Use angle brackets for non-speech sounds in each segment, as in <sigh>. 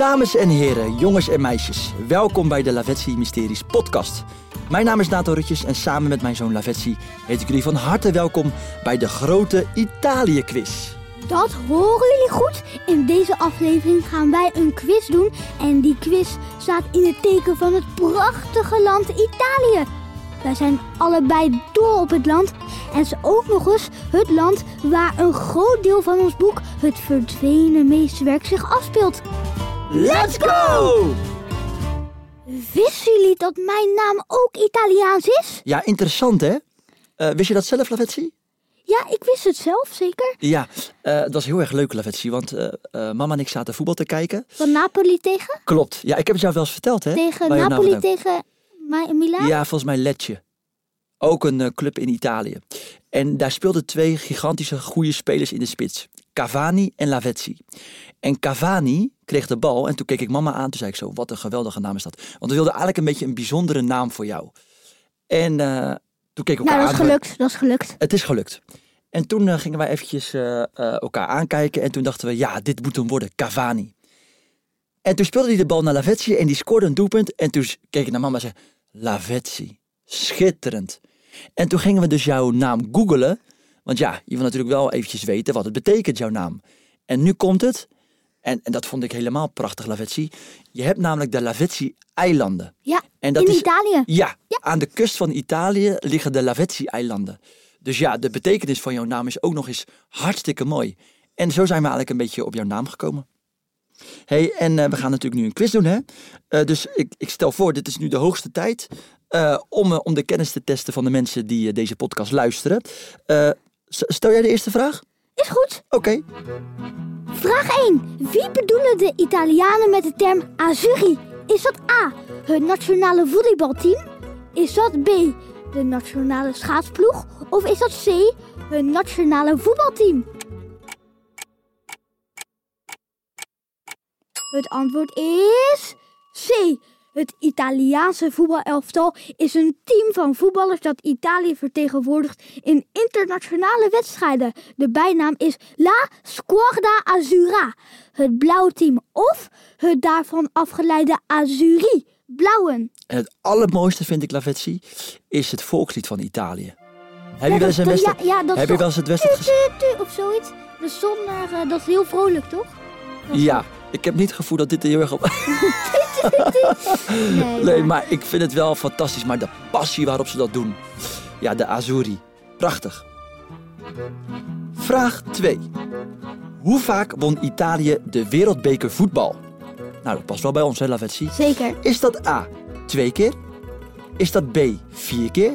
Dames en heren, jongens en meisjes, welkom bij de Lavetsi Mysteries podcast. Mijn naam is Nato Rutjes en samen met mijn zoon Lavetsi heet ik jullie van harte welkom bij de grote Italië-quiz. Dat horen jullie goed. In deze aflevering gaan wij een quiz doen. En die quiz staat in het teken van het prachtige land Italië. Wij zijn allebei dol op het land. En is ook nog eens het land waar een groot deel van ons boek, het verdwenen meesterwerk, zich afspeelt. Let's go! Wisten jullie dat mijn naam ook Italiaans is? Ja, interessant hè? Eh, wist je dat zelf, Lavetsi? Ja, ik wist het zelf zeker. Ja, eh, dat was heel erg leuk, Lavetsi, want eh, mama en ik zaten voetbal te kijken. Van Napoli tegen? Klopt, ja, ik heb het jou wel eens verteld hè? Tegen Napoli tegen Mi- Milaan? Ja, volgens mij Lecce. Ook een eh, club in Italië. En daar speelden twee gigantische goede spelers in de spits. Cavani en Lavezzi. En Cavani kreeg de bal en toen keek ik mama aan. Toen zei ik zo, wat een geweldige naam is dat. Want we wilden eigenlijk een beetje een bijzondere naam voor jou. En eh, toen keek ik elkaar Nou, dat is aan. gelukt. Dat is gelukt. Het is gelukt. En toen eh, gingen wij eventjes elkaar aankijken. En toen dachten we, ja, dit moet hem worden. Cavani. En toen speelde hij de bal naar Lavezzi en die scoorde een doelpunt. En toen keek ik naar mama en zei, Lavezzi, schitterend. En toen gingen we dus jouw naam googelen. Want ja, je wil natuurlijk wel eventjes weten wat het betekent, jouw naam. En nu komt het. En, en dat vond ik helemaal prachtig, Lavezzi. Je hebt namelijk de Lavezzi-eilanden. Ja, En dat in is, Italië. ja, aan de kust van Italië liggen de Lavezzi-eilanden. Dus ja, de betekenis van jouw naam is ook nog eens hartstikke mooi. En zo zijn we eigenlijk een beetje op jouw naam gekomen. hey, en eh, we gaan natuurlijk nu een quiz doen, hè? Eh, dus ik, ik stel voor, dit is nu de hoogste tijd eh, om, eh, om de kennis te testen van de mensen die eh, deze podcast luisteren. Stel jij de eerste vraag? Is goed. Oké. Vraag 1. Wie bedoelen de Italianen met de term Azzurri? Is dat A. Het nationale volleybalteam? Is dat B. De nationale schaatsploeg? Of is dat C. Het nationale voetbalteam? Het antwoord is C. Het Italiaanse voetbalelftal is een team van voetballers dat Italië vertegenwoordigt in internationale wedstrijden. De bijnaam is La Squadra Azzurra, het blauwe team of het daarvan afgeleide Azzurri, blauwen. En het allermooiste vind ik, Lavezzi, is het volkslied van Italië. Heb je wel eens een wedstrijd, ja, ja, dat heb je wel eens het wedstrijd gezien? tu, tu, of zoiets. De zonder, eh, dat is heel vrolijk, toch? Dat Ja, ik heb niet het gevoel dat dit er heel erg op... <laughs> <laughs> Nee, Nee, maar- ik vind het wel fantastisch. Maar de passie waarop ze dat doen. Ja, de Azuri. Prachtig. Vraag 2. Hoe vaak won Italië de wereldbeker voetbal? Nou, dat past wel bij ons, hè, Lavezzi? Zeker. Is dat A, twee keer? Is dat B, vier keer?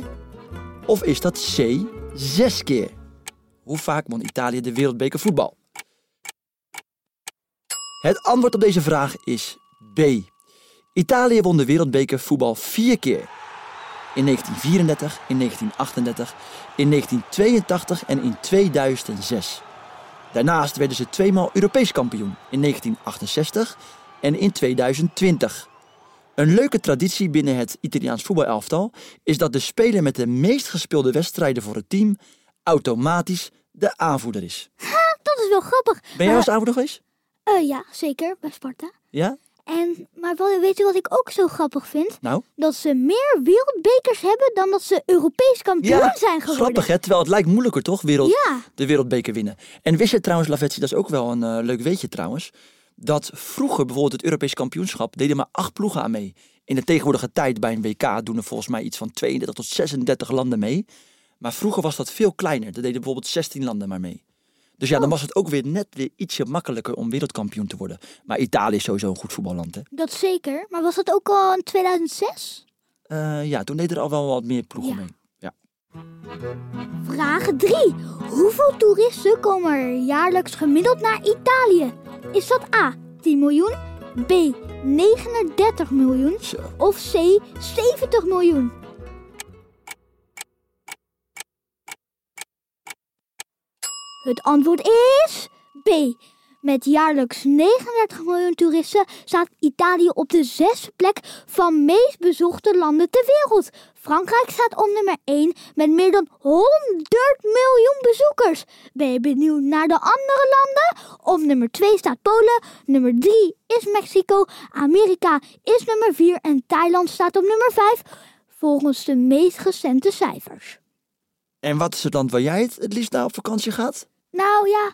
Of is dat C, zes keer? Hoe vaak won Italië de wereldbeker voetbal? Het antwoord op deze vraag is B. Italië won de wereldbeker voetbal vier keer. In 1934, in 1938, in 1982 en in 2006. Daarnaast werden ze tweemaal Europees kampioen in 1968 en in 2020. Een leuke traditie binnen het Italiaans voetbalelftal is dat de speler met de meest gespeelde wedstrijden voor het team automatisch de aanvoerder is. Dat is wel grappig. Ben jij als aanvoerder geweest? Eh, ja, zeker, bij Sparta. Ja? En, maar wel, weet je wat ik ook zo grappig vind? Nou? Dat ze meer wereldbekers hebben dan dat ze Europees kampioen zijn geworden. grappig hè? Terwijl het lijkt moeilijker toch, wereld, Ja. de wereldbeker winnen. En wist je trouwens, Lavetsi, dat is ook wel een eh, leuk weetje trouwens, dat vroeger bijvoorbeeld het Europees kampioenschap deden maar acht ploegen aan mee. In de tegenwoordige tijd bij een WK doen er volgens mij iets van 32 tot 36 landen mee. Maar vroeger was dat veel kleiner. Er deden bijvoorbeeld 16 landen maar mee. Dus ja, dan was het ook weer net weer ietsje makkelijker om wereldkampioen te worden. Maar Italië is sowieso een goed voetballand, hè? Dat zeker. Maar was dat ook al in 2006? Eh, ja, toen deden er al wel wat meer ploegen Ja. mee. Ja. Vraag 3. Hoeveel toeristen komen er jaarlijks gemiddeld naar Italië? Is dat A. 10 miljoen? B. 39 miljoen? Zo. Of C. 70 miljoen? Het antwoord is B. Met jaarlijks 39 miljoen toeristen staat Italië op de zesde plek van meest bezochte landen ter wereld. Frankrijk staat op nummer 1 met meer dan 100 miljoen bezoekers. Ben je benieuwd naar de andere landen? Op nummer 2 staat Polen, nummer 3 is Mexico, Amerika is nummer 4 en Thailand staat op nummer 5 volgens de meest recente cijfers. En wat is het land waar jij het, het liefst naar op vakantie gaat? Nou ja,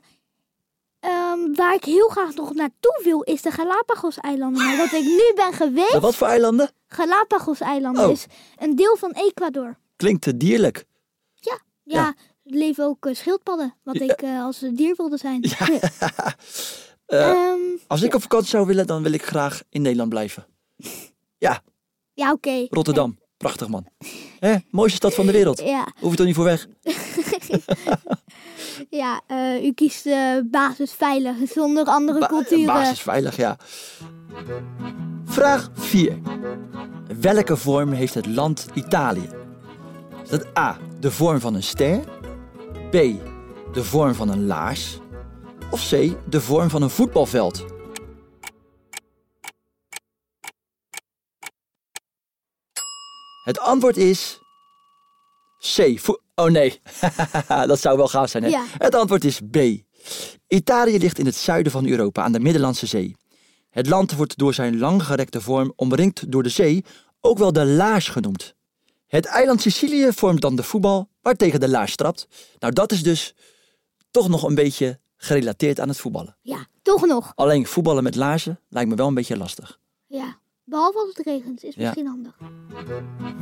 ehm, waar ik heel graag nog naartoe wil is de Galapagos-eilanden. Maar dat ik nu ben geweest... Wat voor eilanden? Galapagos-eilanden Oh. is een deel van Ecuador. Klinkt te dierlijk. Ja, Ja. er leven ook eh, schildpadden, wat Ja. ik eh, als dier wilde zijn. <laughs> Eh, Ehm, als ik op vakantie zou willen, dan wil ik graag in Nederland blijven. <laughs> Ja, ja, oké. Rotterdam. Prachtig man. Hè? Mooiste stad van de wereld. Ja, Hoef je toch niet voor weg? <laughs> ja eh, u kiest eh basis veilig, zonder andere Ba- culturen. Basisveilig, ja. Vraag 4. Welke vorm heeft het land Italië? Is dat A, de vorm van een ster? B, de vorm van een laars? Of C, de vorm van een voetbalveld? Het antwoord is C. oh nee, <laughs> dat zou wel gaaf zijn. Hè? Ja. Het antwoord is B. Italië ligt in het zuiden van Europa aan de Middellandse Zee. Het land wordt door zijn langgerekte vorm omringd door de zee, ook wel de laars genoemd. Het eiland Sicilië vormt dan de voetbal waartegen de laars trapt. Nou, dat is dus toch nog een beetje gerelateerd aan het voetballen. Ja, toch nog. Alleen voetballen met laarzen lijkt me wel een beetje lastig. Ja, behalve als het regent, is Ja. misschien handig.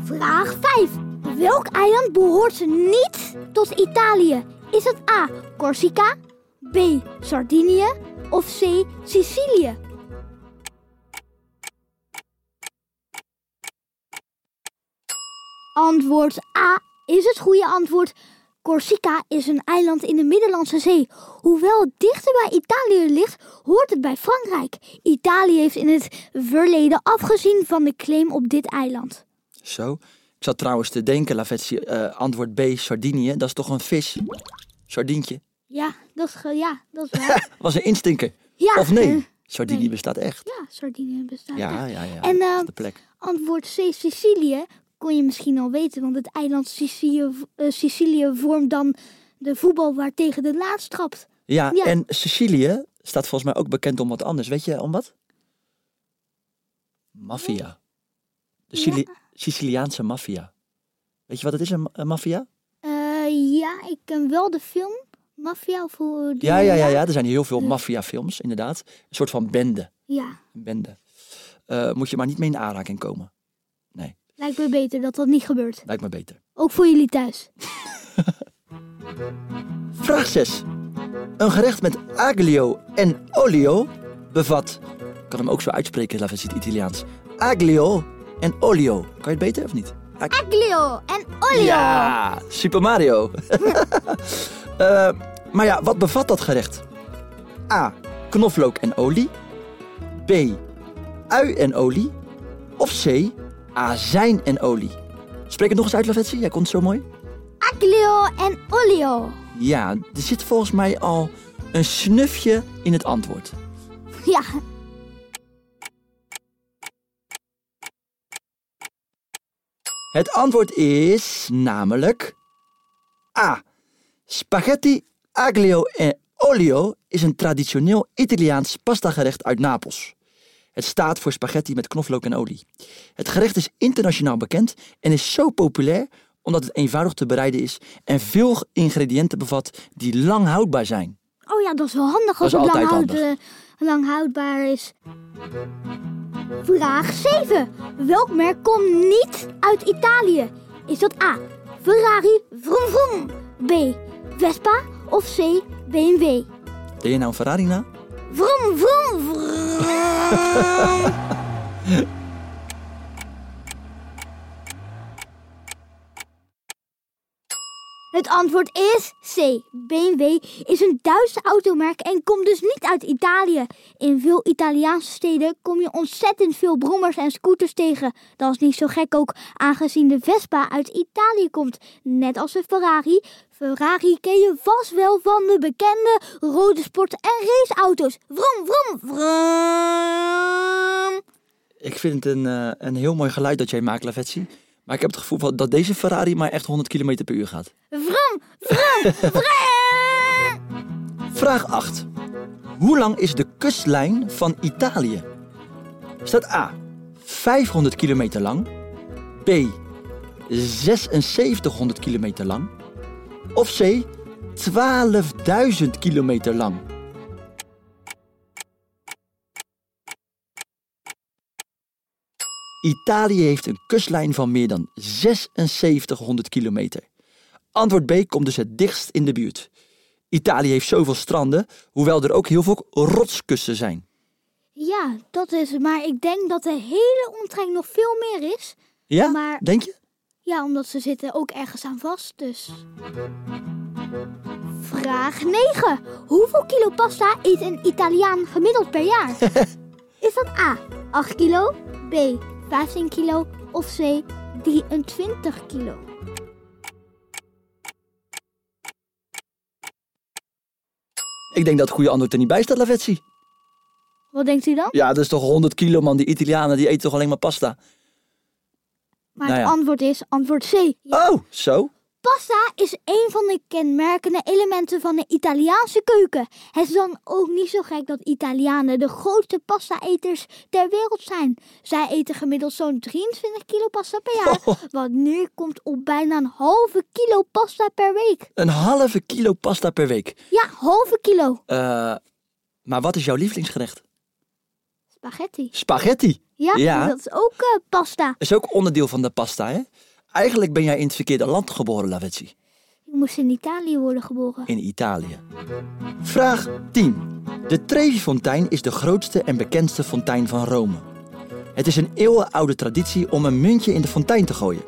Vraag 5. Welk eiland behoort niet tot Italië? Is het A. Corsica, B. Sardinië of C. Sicilië? Antwoord A is het goede antwoord. Corsica is een eiland in de Middellandse Zee. Hoewel het dichter bij Italië ligt, hoort het bij Frankrijk. Italië heeft in het verleden afgezien van de claim op dit eiland. Zo. Ik zat trouwens te denken, Lavetsi, eh, antwoord B, Sardinië. Dat is toch een vis? Sardientje. Ja, dat is, ja, dat is <laughs> waar. Was een instinker. Ja, Of nee? Sardinië nee. bestaat echt. ja, Sardinië bestaat. Ja, echt. ja, ja. En, dat eh, is de plek. Antwoord C, Sicilië, kon je misschien al weten, want het eiland Sicilië, eh, Sicilië vormt dan de voetbal waar tegen de laatst trapt. Ja, ja. en Sicilië staat volgens mij ook bekend om wat anders. Weet je om wat? Maffia. De Ja. Siciliaanse maffia. Weet je wat het is, een, een maffia? Eh, ja, ik ken wel de film Mafia of hoe Ja, ja, ja, ja. Er zijn heel veel maffiafilms, inderdaad. Een soort van bende. Ja, Een bende. Eh, moet je maar niet mee in aanraking komen. Nee, lijkt me beter dat dat niet gebeurt. lijkt me beter. Ook voor jullie thuis. <laughs> Vraag 6. Een gerecht met aglio en olio bevat... Ik kan hem ook zo uitspreken, laten we het Italiaans. Aglio en olio. Kan je het beter of niet? Ag- Aglio en olio. Ja, Super Mario. <laughs> Eh, maar ja, wat bevat dat gerecht? A. Knoflook en olie. B. Ui en olie. Of C. Azijn en olie. Spreek het nog eens uit, Lavetsi. Jij kon het zo mooi. Aglio en olio. Ja, er zit volgens mij al een snufje in het antwoord. Ja, Het antwoord is namelijk A. Spaghetti aglio e olio is een traditioneel Italiaans pastagerecht uit Napels. Het staat voor spaghetti met knoflook en olie. Het gerecht is internationaal bekend en is zo populair omdat het eenvoudig te bereiden is en veel ingrediënten bevat die lang houdbaar zijn. oh ja, dat is wel handig als het lang, houd- lang houdbaar is. Vraag 7. Welk merk komt niet uit Italië? Is dat A. Ferrari vroom vroom. B. Vespa of C. BMW? Deed je nou een Ferrari na? Vroom vroom vroom. <laughs> Het antwoord is C. BMW is een Duitse automerk en komt dus niet uit Italië. In veel Italiaanse steden kom je ontzettend veel brommers en scooters tegen. Dat is niet zo gek ook, aangezien de Vespa uit Italië komt. Net als de Ferrari. Ferrari ken je vast wel van de bekende rode sport- en raceauto's. Vrom, vrom, vrom. Ik vind het een, eh, een heel mooi geluid dat jij maakt, Lavetsi. Maar ik heb het gevoel dat deze Ferrari maar echt 100 km per uur gaat. Vrom, vrom, vrom. Vraag 8. Hoe lang is de kustlijn van Italië? Dat A. 500 kilometer lang? B. 7600 kilometer lang? Of C. 12.000 kilometer lang? Italië heeft een kustlijn van meer dan 7600 kilometer. Antwoord B komt dus het dichtst in de buurt. Italië heeft zoveel stranden, hoewel er ook heel veel rotskussen zijn. Ja, dat is het. Maar ik denk dat de hele omtrek nog veel meer is. Ja? Maar- Denk je? Ja, omdat ze zitten ook ergens aan vast, dus. Vraag 9. Hoeveel kilo pasta eet een Italiaan gemiddeld per jaar? <laughs> Is dat A. 8 kilo, B. 15 kilo of C. 23 kilo? Ik denk dat het goede antwoord er niet bij staat, Lavetsi. Wat denkt u dan? Ja, dat is toch 100 kilo, man. Die Italianen die eten toch alleen maar pasta? Maar Nou het ja. antwoord is antwoord C. Ja. Oh, zo? Pasta is een van de kenmerkende elementen van de Italiaanse keuken. Het is dan ook niet zo gek dat Italianen de grootste pasta-eters ter wereld zijn. Zij eten gemiddeld zo'n 23 kilo pasta per jaar, <laughs> wat neerkomt op bijna een halve kilo pasta per week. Een halve kilo pasta per week. Ja, halve kilo. Eh, maar wat is jouw lievelingsgerecht? Spaghetti. Spaghetti. Ja, Ja. dat is ook eh, pasta. Is ook onderdeel van de pasta, hè? Eigenlijk ben jij in het verkeerde land geboren, Lavetsi. Ik moest in Italië worden geboren. in Italië. Vraag 10. De Trevi-fontein is de grootste en bekendste fontein van Rome. Het is een eeuwenoude traditie om een muntje in de fontein te gooien.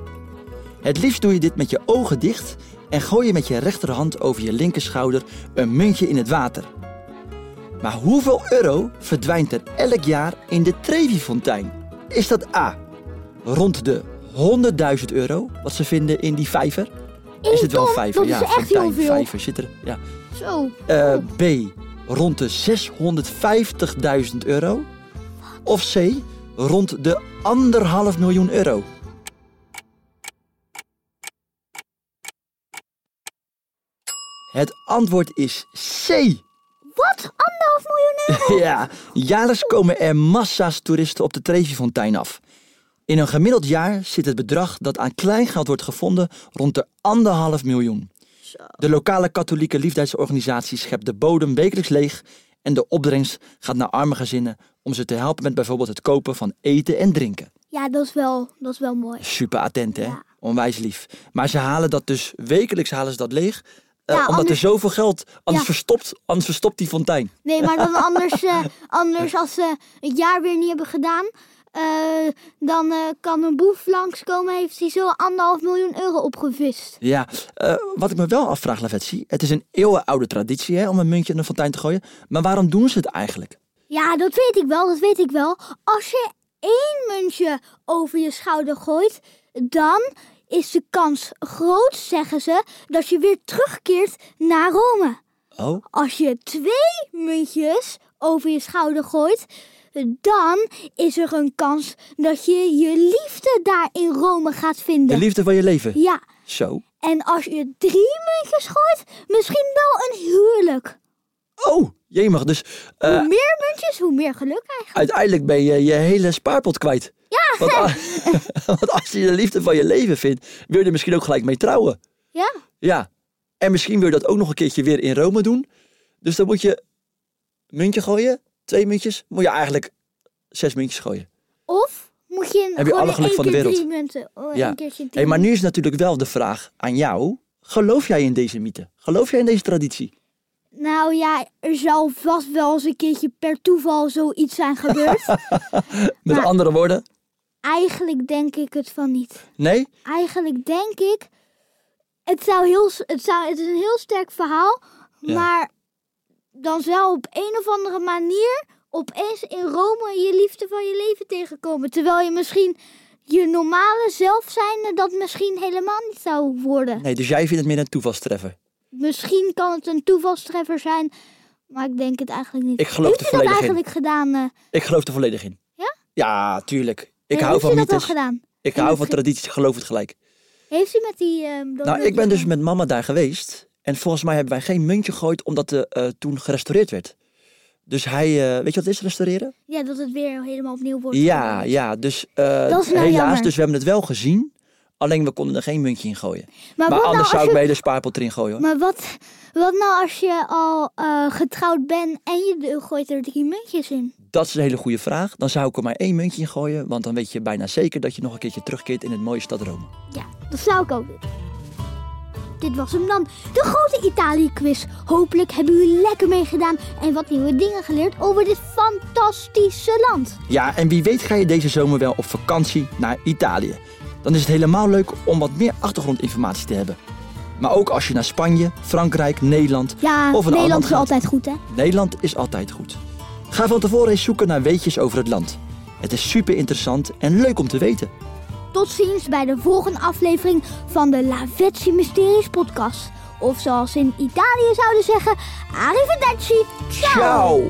Het liefst doe je dit met je ogen dicht en gooi je met je rechterhand over je linkerschouder een muntje in het water. Maar hoeveel euro verdwijnt er elk jaar in de Trevi-fontein? Is dat A. Rond de 100.000 euro, wat ze vinden in die vijver? Eén Is het wel ton? vijver? Ja, echt fontein, vijver zit er. Ja. Zo. Eh. B. Rond de 650.000 euro. Of C. Rond de anderhalf miljoen euro. Het antwoord is C. Wat? Miljoen euro? <laughs> Ja, jaarlijks komen er massa's toeristen op de Trevi-fontein af. In een gemiddeld jaar zit het bedrag dat aan kleingeld wordt gevonden rond de anderhalf miljoen. De lokale katholieke liefdesorganisatie schept de bodem wekelijks leeg en de opbrengst gaat naar arme gezinnen om ze te helpen met bijvoorbeeld het kopen van eten en drinken. Ja, dat is wel, dat is wel mooi. Super attent hè, Ja. onwijs lief. Maar ze halen dat dus, wekelijks halen ze dat leeg, Ja, omdat anders- er zoveel geld, anders, Ja. verstopt, anders verstopt die fontein. Nee, maar dan <laughs> anders, eh, anders als ze het jaar weer niet hebben gedaan, eh, dan eh, kan een boef langskomen, heeft hij zo anderhalf miljoen euro opgevist. Ja, eh, wat ik me wel afvraag, Lavetsi. Het is een eeuwenoude traditie hè, om een muntje in een fontein te gooien. Maar waarom doen ze het eigenlijk? Ja, dat weet ik wel, dat weet ik wel. Als je één muntje over je schouder gooit, dan is de kans groot, zeggen ze, dat je weer terugkeert naar Rome. Oh, Als je twee muntjes over je schouder gooit, dan is er een kans dat je je liefde daar in Rome gaat de vinden. liefde van je leven. Ja, Zo. en als je drie muntjes gooit, misschien wel een huwelijk. Oh, jemig. Dus eh, hoe meer muntjes, hoe meer geluk eigenlijk. uiteindelijk ben je je hele spaarpot kwijt. Ja, Want, a- <laughs> <laughs> want als je de liefde van je leven vindt, wil je er misschien ook gelijk mee trouwen. ja. Ja. En misschien wil je dat ook nog een keertje weer in Rome doen. Dus dan moet je een muntje gooien, twee muntjes. Moet je eigenlijk zes muntjes gooien. Of moet je een, Heb je alle geluk van de wereld. drie munten. Oh, Ja. Een. Hey, maar nu is natuurlijk wel de vraag aan jou. Geloof jij in deze mythe? Geloof jij in deze traditie? Nou ja, er zal vast wel eens een keertje per toeval zoiets zijn gebeurd. <laughs> Met Maar- andere woorden, Eigenlijk denk ik het van niet. nee? Eigenlijk denk ik, het, zou heel, het, zou, het is een heel sterk verhaal, Ja. maar dan zou op een of andere manier opeens in Rome je liefde van je leven tegenkomen. Terwijl je misschien je normale zelf zijn dat misschien helemaal niet zou worden. Nee, dus jij vindt het meer een toevalstreffer. Misschien kan het een toevalstreffer zijn, maar ik denk het eigenlijk niet. Ik geloof heeft u dat in. eigenlijk gedaan? eh? Ik geloof er volledig in. Ja? Ja, tuurlijk. Ik hou heeft van u dat al mythes. gedaan? Ik hou van tradities, geloof het gelijk. Heeft u met die... ehm Nou, ik ben dus met mama daar geweest. En volgens mij hebben wij geen muntje gegooid omdat het eh, toen gerestaureerd werd. Dus hij, eh, weet je wat het is, restaureren? Ja, dat het weer helemaal opnieuw wordt. Ja, ja. Dus Dat is nou helaas, jammer. dus we hebben het wel gezien. Alleen we konden er geen muntje in gooien. Maar, Maar, wat anders nou zou ik bij de spaarpot erin gooien hoor. Maar wat, wat nou als je al eh, getrouwd bent en je gooit er drie muntjes in? Dat is een hele goede vraag. Dan zou ik er maar één muntje in gooien. Want dan weet je bijna zeker dat je nog een keertje terugkeert in het mooie stad Rome. Ja, dat zou ik ook doen. Dit was hem dan, de grote Italië-quiz. Hopelijk hebben jullie lekker meegedaan en wat nieuwe dingen geleerd over dit fantastische land. Ja, en wie weet ga je deze zomer wel op vakantie naar Italië. Dan is het helemaal leuk om wat meer achtergrondinformatie te hebben. Maar ook als je naar Spanje, Frankrijk, Nederland Ja, of een ander Nederland land is altijd goed, hè? Nederland is altijd goed. Ga van tevoren eens zoeken naar weetjes over het land. Het is super interessant en leuk om te weten. Tot ziens bij de volgende aflevering van de Lavetsi Mysteries podcast. Of zoals ze in Italië zouden zeggen, arrivederci. Ciao. Ciao!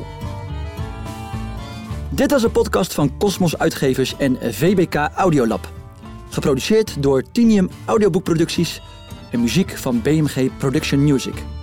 Dit was een podcast van Cosmos Uitgevers en VBK Audiolab. Geproduceerd door Tinium Audioboekproducties en muziek van BMG Production Music.